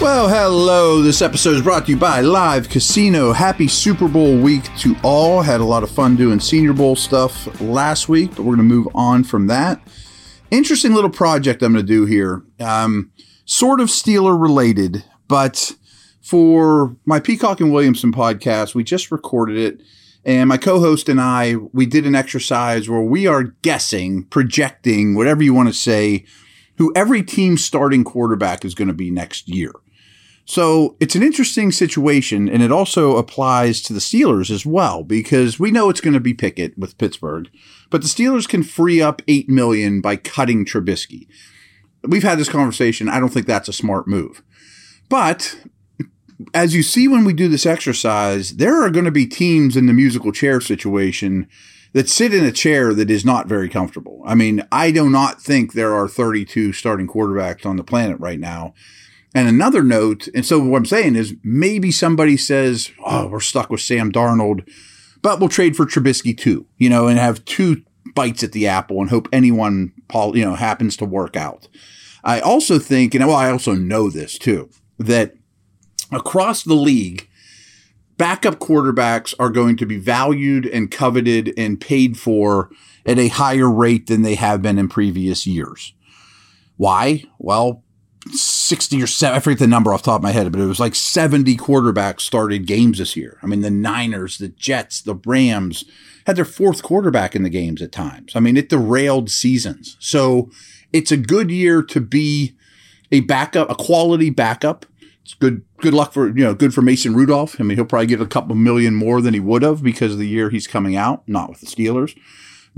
Well, hello. This episode is brought to you by Live Casino. Happy Super Bowl week to all. Had a lot of fun doing Senior Bowl stuff last week, but we're going to move on from that. Interesting little project I'm going to do here. Um, sort of Steeler related, but for my Peacock and Williamson podcast, we just recorded it. And my co host and I, we did an exercise where we are guessing, projecting, whatever you want to say, who every team's starting quarterback is going to be next year. So it's an interesting situation, and it also applies to the Steelers as well, because we know it's going to be Pickett with Pittsburgh, but the Steelers can free up eight million by cutting Trubisky. We've had this conversation. I don't think that's a smart move. But as you see when we do this exercise, there are going to be teams in the musical chair situation that sit in a chair that is not very comfortable. I mean, I do not think there are 32 starting quarterbacks on the planet right now and another note, and so what I'm saying is maybe somebody says, oh, we're stuck with Sam Darnold, but we'll trade for Trubisky too, you know, and have two bites at the apple and hope anyone, you know, happens to work out. I also think, and well, I also know this too, that across the league, backup quarterbacks are going to be valued and coveted and paid for at a higher rate than they have been in previous years. Why? Well, 60 or 7, I forget the number off the top of my head, but it was like 70 quarterbacks started games this year. I mean, the Niners, the Jets, the Rams had their fourth quarterback in the games at times. I mean, it derailed seasons. So it's a good year to be a backup, a quality backup. It's good, good luck for, you know, good for Mason Rudolph. I mean, he'll probably get a couple million more than he would have because of the year he's coming out, not with the Steelers.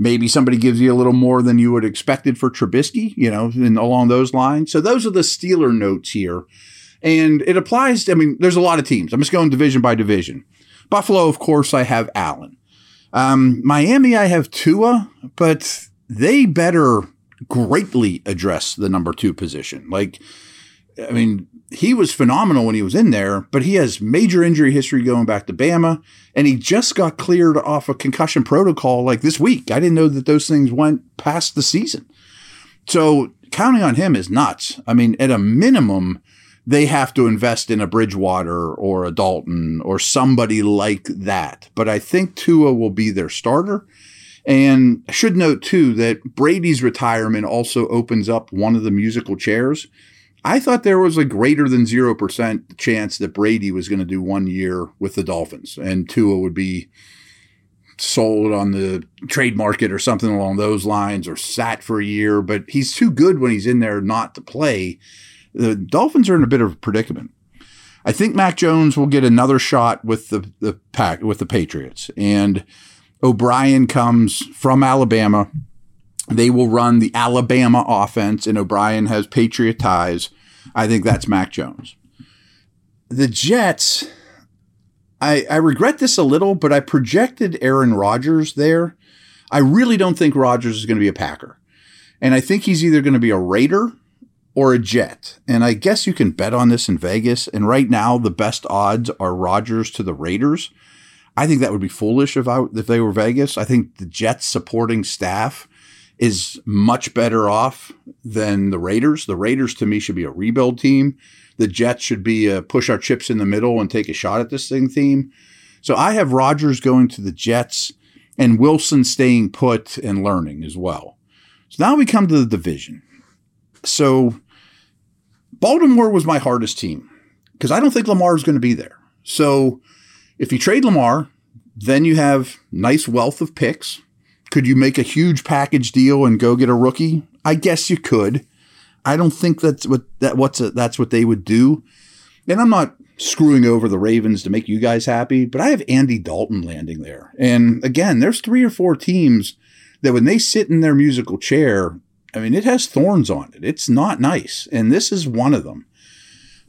Maybe somebody gives you a little more than you would expected for Trubisky, you know, and along those lines. So those are the Steeler notes here. And it applies, I mean, there's a lot of teams. I'm just going division by division. Buffalo, of course, I have Allen. Um, Miami, I have Tua, but they better greatly address the number two position. Like, I mean, he was phenomenal when he was in there, but he has major injury history going back to Bama, and he just got cleared off a concussion protocol like this week. I didn't know that those things went past the season. So counting on him is nuts. I mean, at a minimum, they have to invest in a Bridgewater or a Dalton or somebody like that. But I think Tua will be their starter. And I should note too that Brady's retirement also opens up one of the musical chairs I thought there was a greater than 0% chance that Brady was going to do one year with the Dolphins and Tua would be sold on the trade market or something along those lines or sat for a year, but he's too good when he's in there not to play. The Dolphins are in a bit of a predicament. I think Mac Jones will get another shot with the, the pack with the Patriots. And O'Brien comes from Alabama they will run the Alabama offense, and O'Brien has Patriot ties. I think that's Mac Jones. The Jets, I, I regret this a little, but I projected Aaron Rodgers there. I really don't think Rodgers is going to be a Packer. And I think he's either going to be a Raider or a Jet. And I guess you can bet on this in Vegas. And right now, the best odds are Rodgers to the Raiders. I think that would be foolish if I if they were Vegas. I think the Jets supporting staff is much better off than the Raiders. The Raiders to me should be a rebuild team. the Jets should be a push our chips in the middle and take a shot at this thing theme. So I have Rodgers going to the Jets and Wilson staying put and learning as well. So now we come to the division. So Baltimore was my hardest team because I don't think Lamar is going to be there. So if you trade Lamar, then you have nice wealth of picks. Could you make a huge package deal and go get a rookie? I guess you could. I don't think that's what that what's a, that's what they would do. And I'm not screwing over the Ravens to make you guys happy, but I have Andy Dalton landing there. And again, there's three or four teams that when they sit in their musical chair, I mean, it has thorns on it. It's not nice. And this is one of them.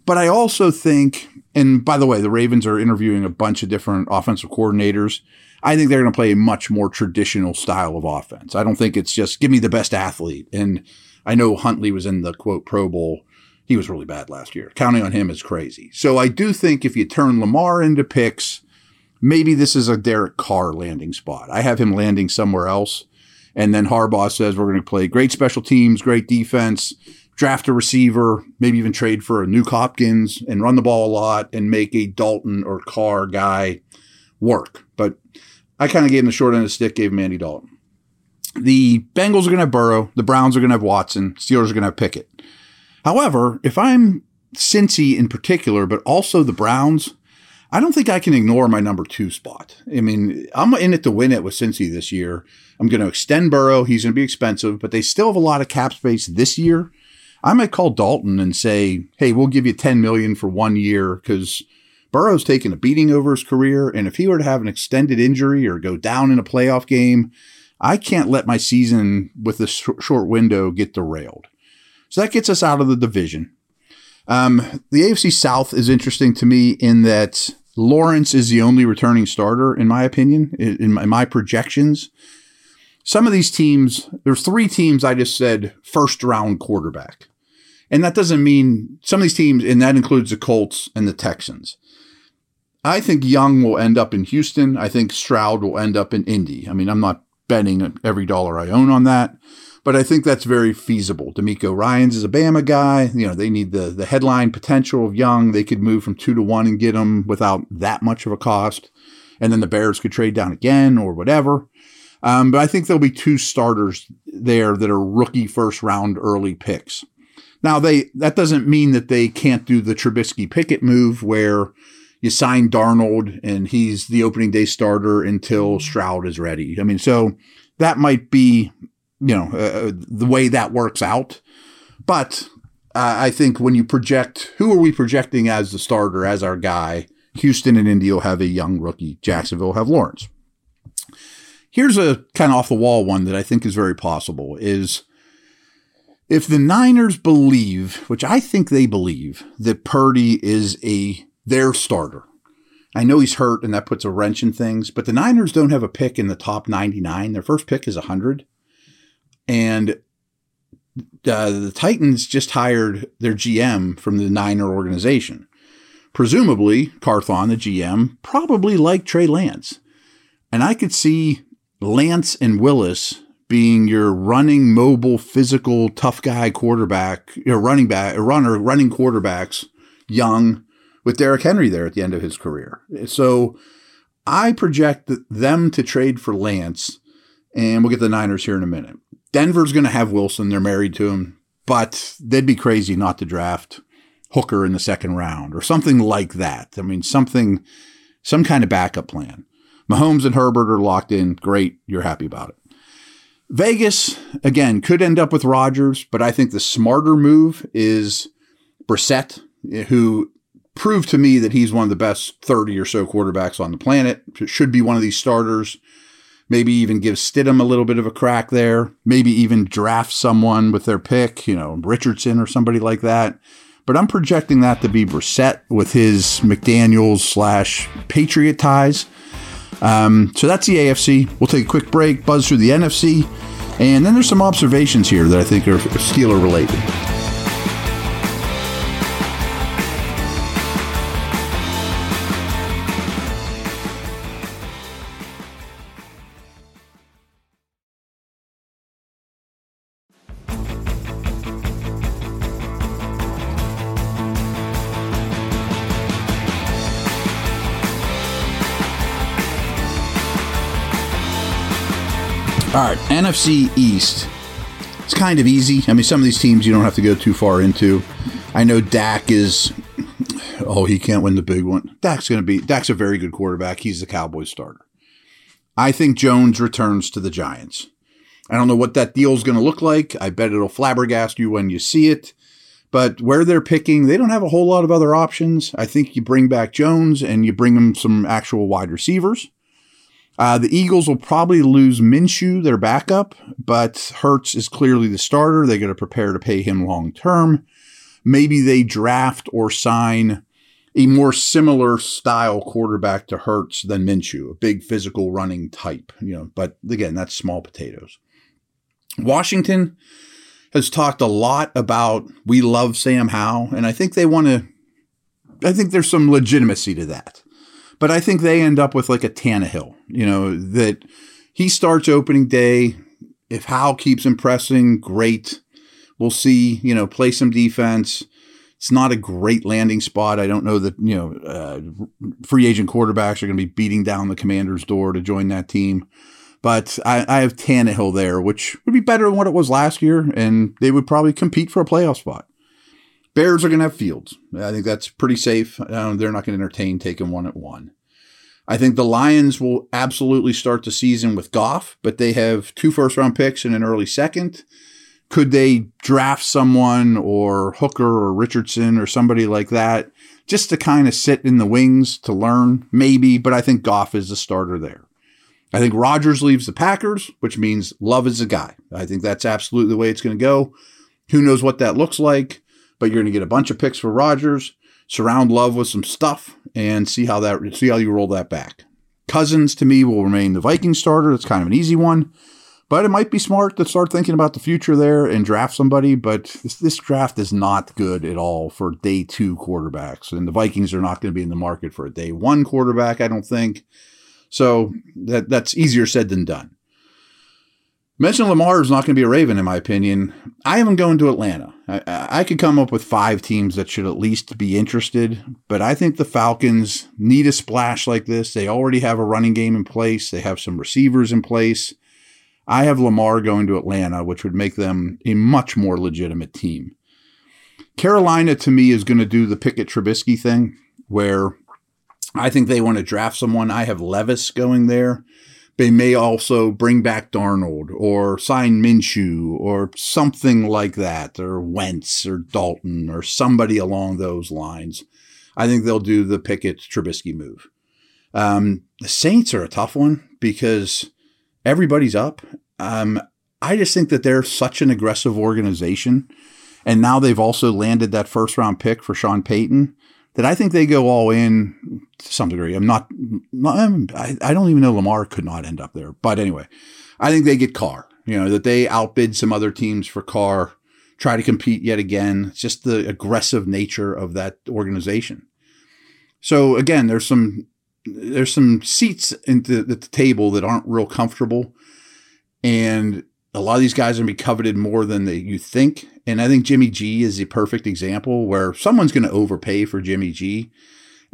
But I also think, and by the way, the Ravens are interviewing a bunch of different offensive coordinators. I think they're going to play a much more traditional style of offense. I don't think it's just give me the best athlete. And I know Huntley was in the quote Pro Bowl. He was really bad last year. Counting on him is crazy. So I do think if you turn Lamar into picks, maybe this is a Derek Carr landing spot. I have him landing somewhere else. And then Harbaugh says we're going to play great special teams, great defense, draft a receiver, maybe even trade for a Nuk Hopkins and run the ball a lot and make a Dalton or Carr guy work. But I kind of gave him the short end of the stick, gave him Andy Dalton. The Bengals are going to have Burrow. The Browns are going to have Watson. Steelers are going to have Pickett. However, if I'm Cincy in particular, but also the Browns, I don't think I can ignore my number two spot. I mean, I'm in it to win it with Cincy this year. I'm going to extend Burrow. He's going to be expensive, but they still have a lot of cap space this year. I might call Dalton and say, "Hey, we'll give you 10 million for one year because Burrow's taken a beating over his career, and if he were to have an extended injury or go down in a playoff game, I can't let my season with this short window get derailed." So that gets us out of the division. Um, the AFC South is interesting to me in that Lawrence is the only returning starter, in my opinion, in in my projections. Some of these teams, there's three teams I just said first round quarterback. And that doesn't mean some of these teams, and that includes the Colts and the Texans. I think Young will end up in Houston. I think Stroud will end up in Indy. I mean, I'm not betting every dollar I own on that, but I think that's very feasible. DeMeco Ryans is a Bama guy. You know, they need the the headline potential of Young. They could move from two to one and get him without that much of a cost. And then the Bears could trade down again or whatever. Um, but I think there'll be two starters there that are rookie first round early picks. Now they that doesn't mean that they can't do the Trubisky Pickett move where you sign Darnold and he's the opening day starter until Stroud is ready. I mean, so that might be you know uh, uh the way that works out. But uh, I think when you project, who are we projecting as the starter as our guy? Houston and Indy will have a young rookie. Jacksonville have Lawrence. Here's a kind of off the wall one that I think is very possible is if the Niners believe, which I think they believe, that Purdy is a their starter. I know he's hurt and that puts a wrench in things, but the Niners don't have a pick in the top 99. Their first pick is 100. And uh, the Titans just hired their GM from the Niner organization. Presumably, Carthon, the GM, probably liked Trey Lance. And I could see Lance and Willis being your running, mobile, physical, tough guy quarterback, your running back, runner, running quarterbacks, young, with Derrick Henry there at the end of his career. So I project them to trade for Lance, and we'll get the Niners here in a minute. Denver's going to have Wilson. They're married to him, but they'd be crazy not to draft Hooker in the second round or something like that. I mean, something, some kind of backup plan. Mahomes and Herbert are locked in. Great. You're happy about it. Vegas, again, could end up with Rodgers, but I think the smarter move is Brissett, eh, who proved to me that he's one of the best 30 or so quarterbacks on the planet. Should be one of these starters. Maybe even give Stidham a little bit of a crack there. Maybe even draft someone with their pick, you know, Richardson or somebody like that. But I'm projecting that to be Brissett with his McDaniels slash Patriot ties. Um, so that's the AFC. We'll take a quick break, buzz through the NFC, and then there's some observations here that I think are Steeler related. NFC East. It's kind of easy. I mean, some of these teams you don't have to go too far into. I know Dak is. Oh, he can't win the big one. Dak's going to be. Dak's a very good quarterback. He's the Cowboys starter. I think Jones returns to the Giants. I don't know what that deal is going to look like. I bet it'll flabbergast you when you see it. But where they're picking, they don't have a whole lot of other options. I think you bring back Jones and you bring them some actual wide receivers. Uh, the Eagles will probably lose Minshew, their backup, but Hurts is clearly the starter. They're going to prepare to pay him long term. Maybe they draft or sign a more similar style quarterback to Hurts than Minshew, a big physical running type, you know, but again, that's small potatoes. Washington has talked a lot about we love Sam Howell, and I think they want to I think there's some legitimacy to that. But I think they end up with like a Tannehill, you know, that he starts opening day. If Howell keeps impressing, great. We'll see, you know, play some defense. It's not a great landing spot. I don't know that, you know, uh, free agent quarterbacks are going to be beating down the commander's door to join that team. But I, I have Tannehill there, which would be better than what it was last year, and they would probably compete for a playoff spot. Bears are going to have Fields. I think that's pretty safe. Uh, they're not going to entertain taking one at one. I think the Lions will absolutely start the season with Goff, but they have two first round picks and an early second. Could they draft someone or Hooker or Richardson or somebody like that just to kind of sit in the wings to learn? Maybe, but I think Goff is the starter there. I think Rodgers leaves the Packers, which means Love is the guy. I think that's absolutely the way it's going to go. Who knows what that looks like? But you're going to get a bunch of picks for Rodgers, surround Love with some stuff, and see how that see how you roll that back. Cousins to me will remain the Viking starter. That's kind of an easy one, but it might be smart to start thinking about the future there and draft somebody. But this, this draft is not good at all for day two quarterbacks, and the Vikings are not going to be in the market for a day one quarterback. I don't think. So that that's easier said than done. Mention Lamar is not going to be a Raven, in my opinion. I am going to Atlanta. I, I, could come up with five teams that should at least be interested, but I think the Falcons need a splash like this. They already have a running game in place, they have some receivers in place. I have Lamar going to Atlanta, which would make them a much more legitimate team. Carolina, to me, is going to do the Pickett Trubisky thing, where I think they want to draft someone. I have Levis going there. They may also bring back Darnold or sign Minshew or something like that, or Wentz or Dalton or somebody along those lines. I think they'll do the Pickett Trubisky move. Um, the Saints are a tough one because everybody's up. Um, I just think that they're such an aggressive organization. And now they've also landed that first round pick for Sean Payton that I think they go all in to some degree. I'm not, not I'm, I, I don't even know Lamar could not end up there. But anyway, I think they get Carr, you know, that they outbid some other teams for Carr, try to compete yet again. It's just the aggressive nature of that organization. So again, there's some, there's some seats into at the table that aren't real comfortable. And a lot of these guys are going to be coveted more than they, you think. And I think Jimmy G is the perfect example where someone's going to overpay for Jimmy G.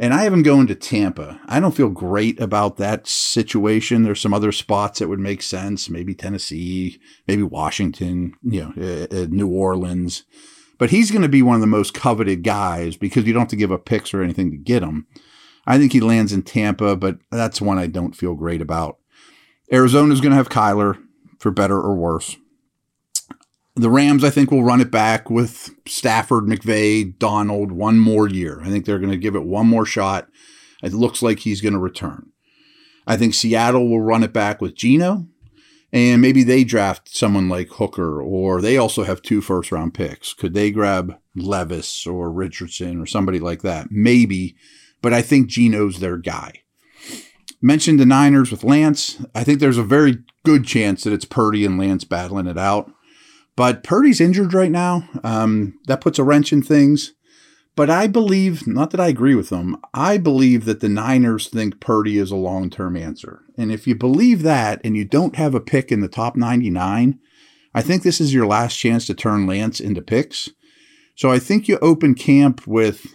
And I have him going to Tampa. I don't feel great about that situation. There's some other spots that would make sense, maybe Tennessee, maybe Washington, you know, uh, uh, New Orleans. But he's going to be one of the most coveted guys because you don't have to give up picks or anything to get him. I think he lands in Tampa, but that's one I don't feel great about. Arizona's going to have Kyler for better or worse. The Rams, I think, will run it back with Stafford, McVay, Donald one more year. I think they're going to give it one more shot. It looks like he's going to return. I think Seattle will run it back with Geno, and maybe they draft someone like Hooker, or they also have two first round picks. Could they grab Levis or Richardson or somebody like that? Maybe, but I think Geno's their guy. Mentioned the Niners with Lance. I think there's a very good chance that it's Purdy and Lance battling it out. But Purdy's injured right now. Um, that puts a wrench in things. But I believe, not that I agree with them, I believe that the Niners think Purdy is a long term answer. And if you believe that and you don't have a pick in the top 99, I think this is your last chance to turn Lance into picks. So I think you open camp with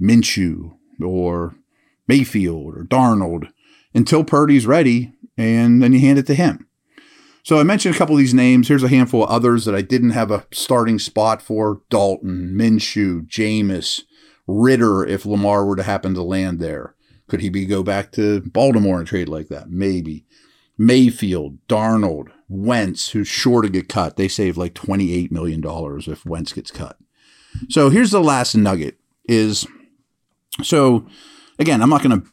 Minshew or Mayfield or Darnold until Purdy's ready, and then you hand it to him. So I mentioned a couple of these names. Here's a handful of others that I didn't have a starting spot for Dalton, Minshew, Jameis, Ritter, if Lamar were to happen to land there. Could he be go back to Baltimore and trade like that? Maybe. Mayfield, Darnold, Wentz, who's sure to get cut. They save like $28 million if Wentz gets cut. So here's the last nugget is so again, I'm not going to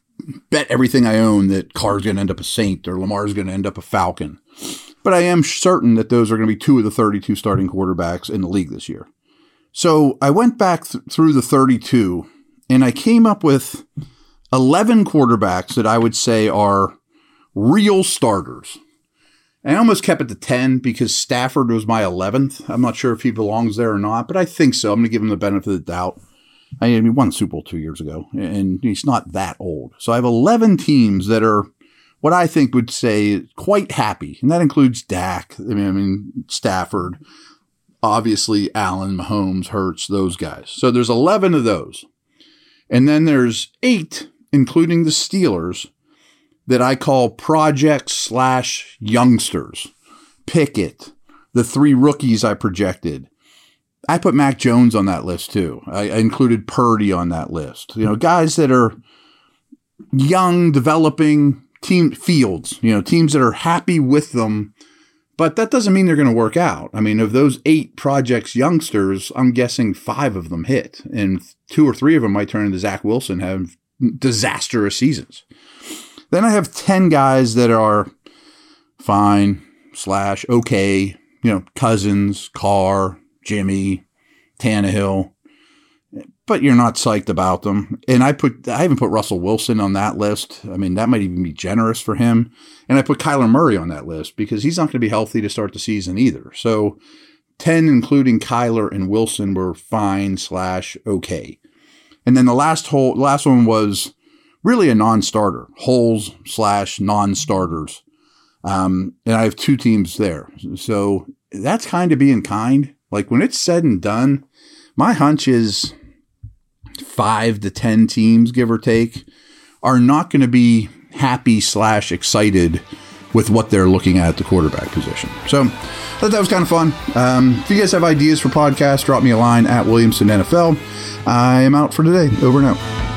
bet everything I own that Carr's going to end up a Saint or Lamar's going to end up a Falcon. But I am certain that those are going to be two of the 32 starting quarterbacks in the league this year. So I went back th- through the 32 and I came up with 11 quarterbacks that I would say are real starters. I almost kept it to 10 because Stafford was my 11th. I'm not sure if he belongs there or not, but I think so. I'm going to give him the benefit of the doubt. I mean, won Super Bowl two years ago, and he's not that old. So I have 11 teams that are what I think would say quite happy, and that includes Dak. I mean, I mean Stafford, obviously Allen, Mahomes, Hurts, those guys. So there's 11 of those, and then there's eight, including the Steelers, that I call projects slash youngsters. Pickett, the three rookies I projected. I put Mac Jones on that list too. I, I included Purdy on that list. You know, guys that are young, developing team fields, you know, teams that are happy with them, but that doesn't mean they're going to work out. I mean, of those eight projects youngsters, I'm guessing five of them hit, and two or three of them might turn into Zach Wilson, have disastrous seasons. Then I have 10 guys that are fine, slash, okay, you know, Cousins, Carr, Jimmy, Tannehill, but you're not psyched about them. And I put, I haven't put Russell Wilson on that list. I mean, that might even be generous for him. And I put Kyler Murray on that list because he's not going to be healthy to start the season either. So 10, including Kyler and Wilson, were fine slash okay. And then the last whole, last one was really a non-starter, holes slash non-starters. Um, and I have two teams there. So that's kind of being kind. Like when it's said and done, my hunch is five to 10 teams, give or take, are not going to be happy slash excited with what they're looking at at the quarterback position. So I thought that was kind of fun. Um, if you guys have ideas for podcasts, drop me a line at Williamson NFL. I am out for today. Over and out.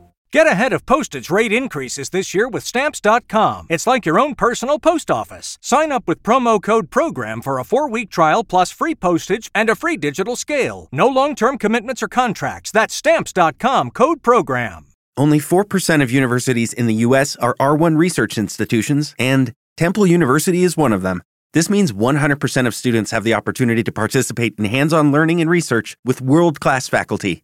Get ahead of postage rate increases this year with Stamps.com. It's like your own personal post office. Sign up with promo code PROGRAM for a four week trial plus free postage and a free digital scale. No long term commitments or contracts. That's Stamps.com code PROGRAM. Only 4% of universities in the U.S. are R1 research institutions, and Temple University is one of them. This means 100% of students have the opportunity to participate in hands on learning and research with world class faculty.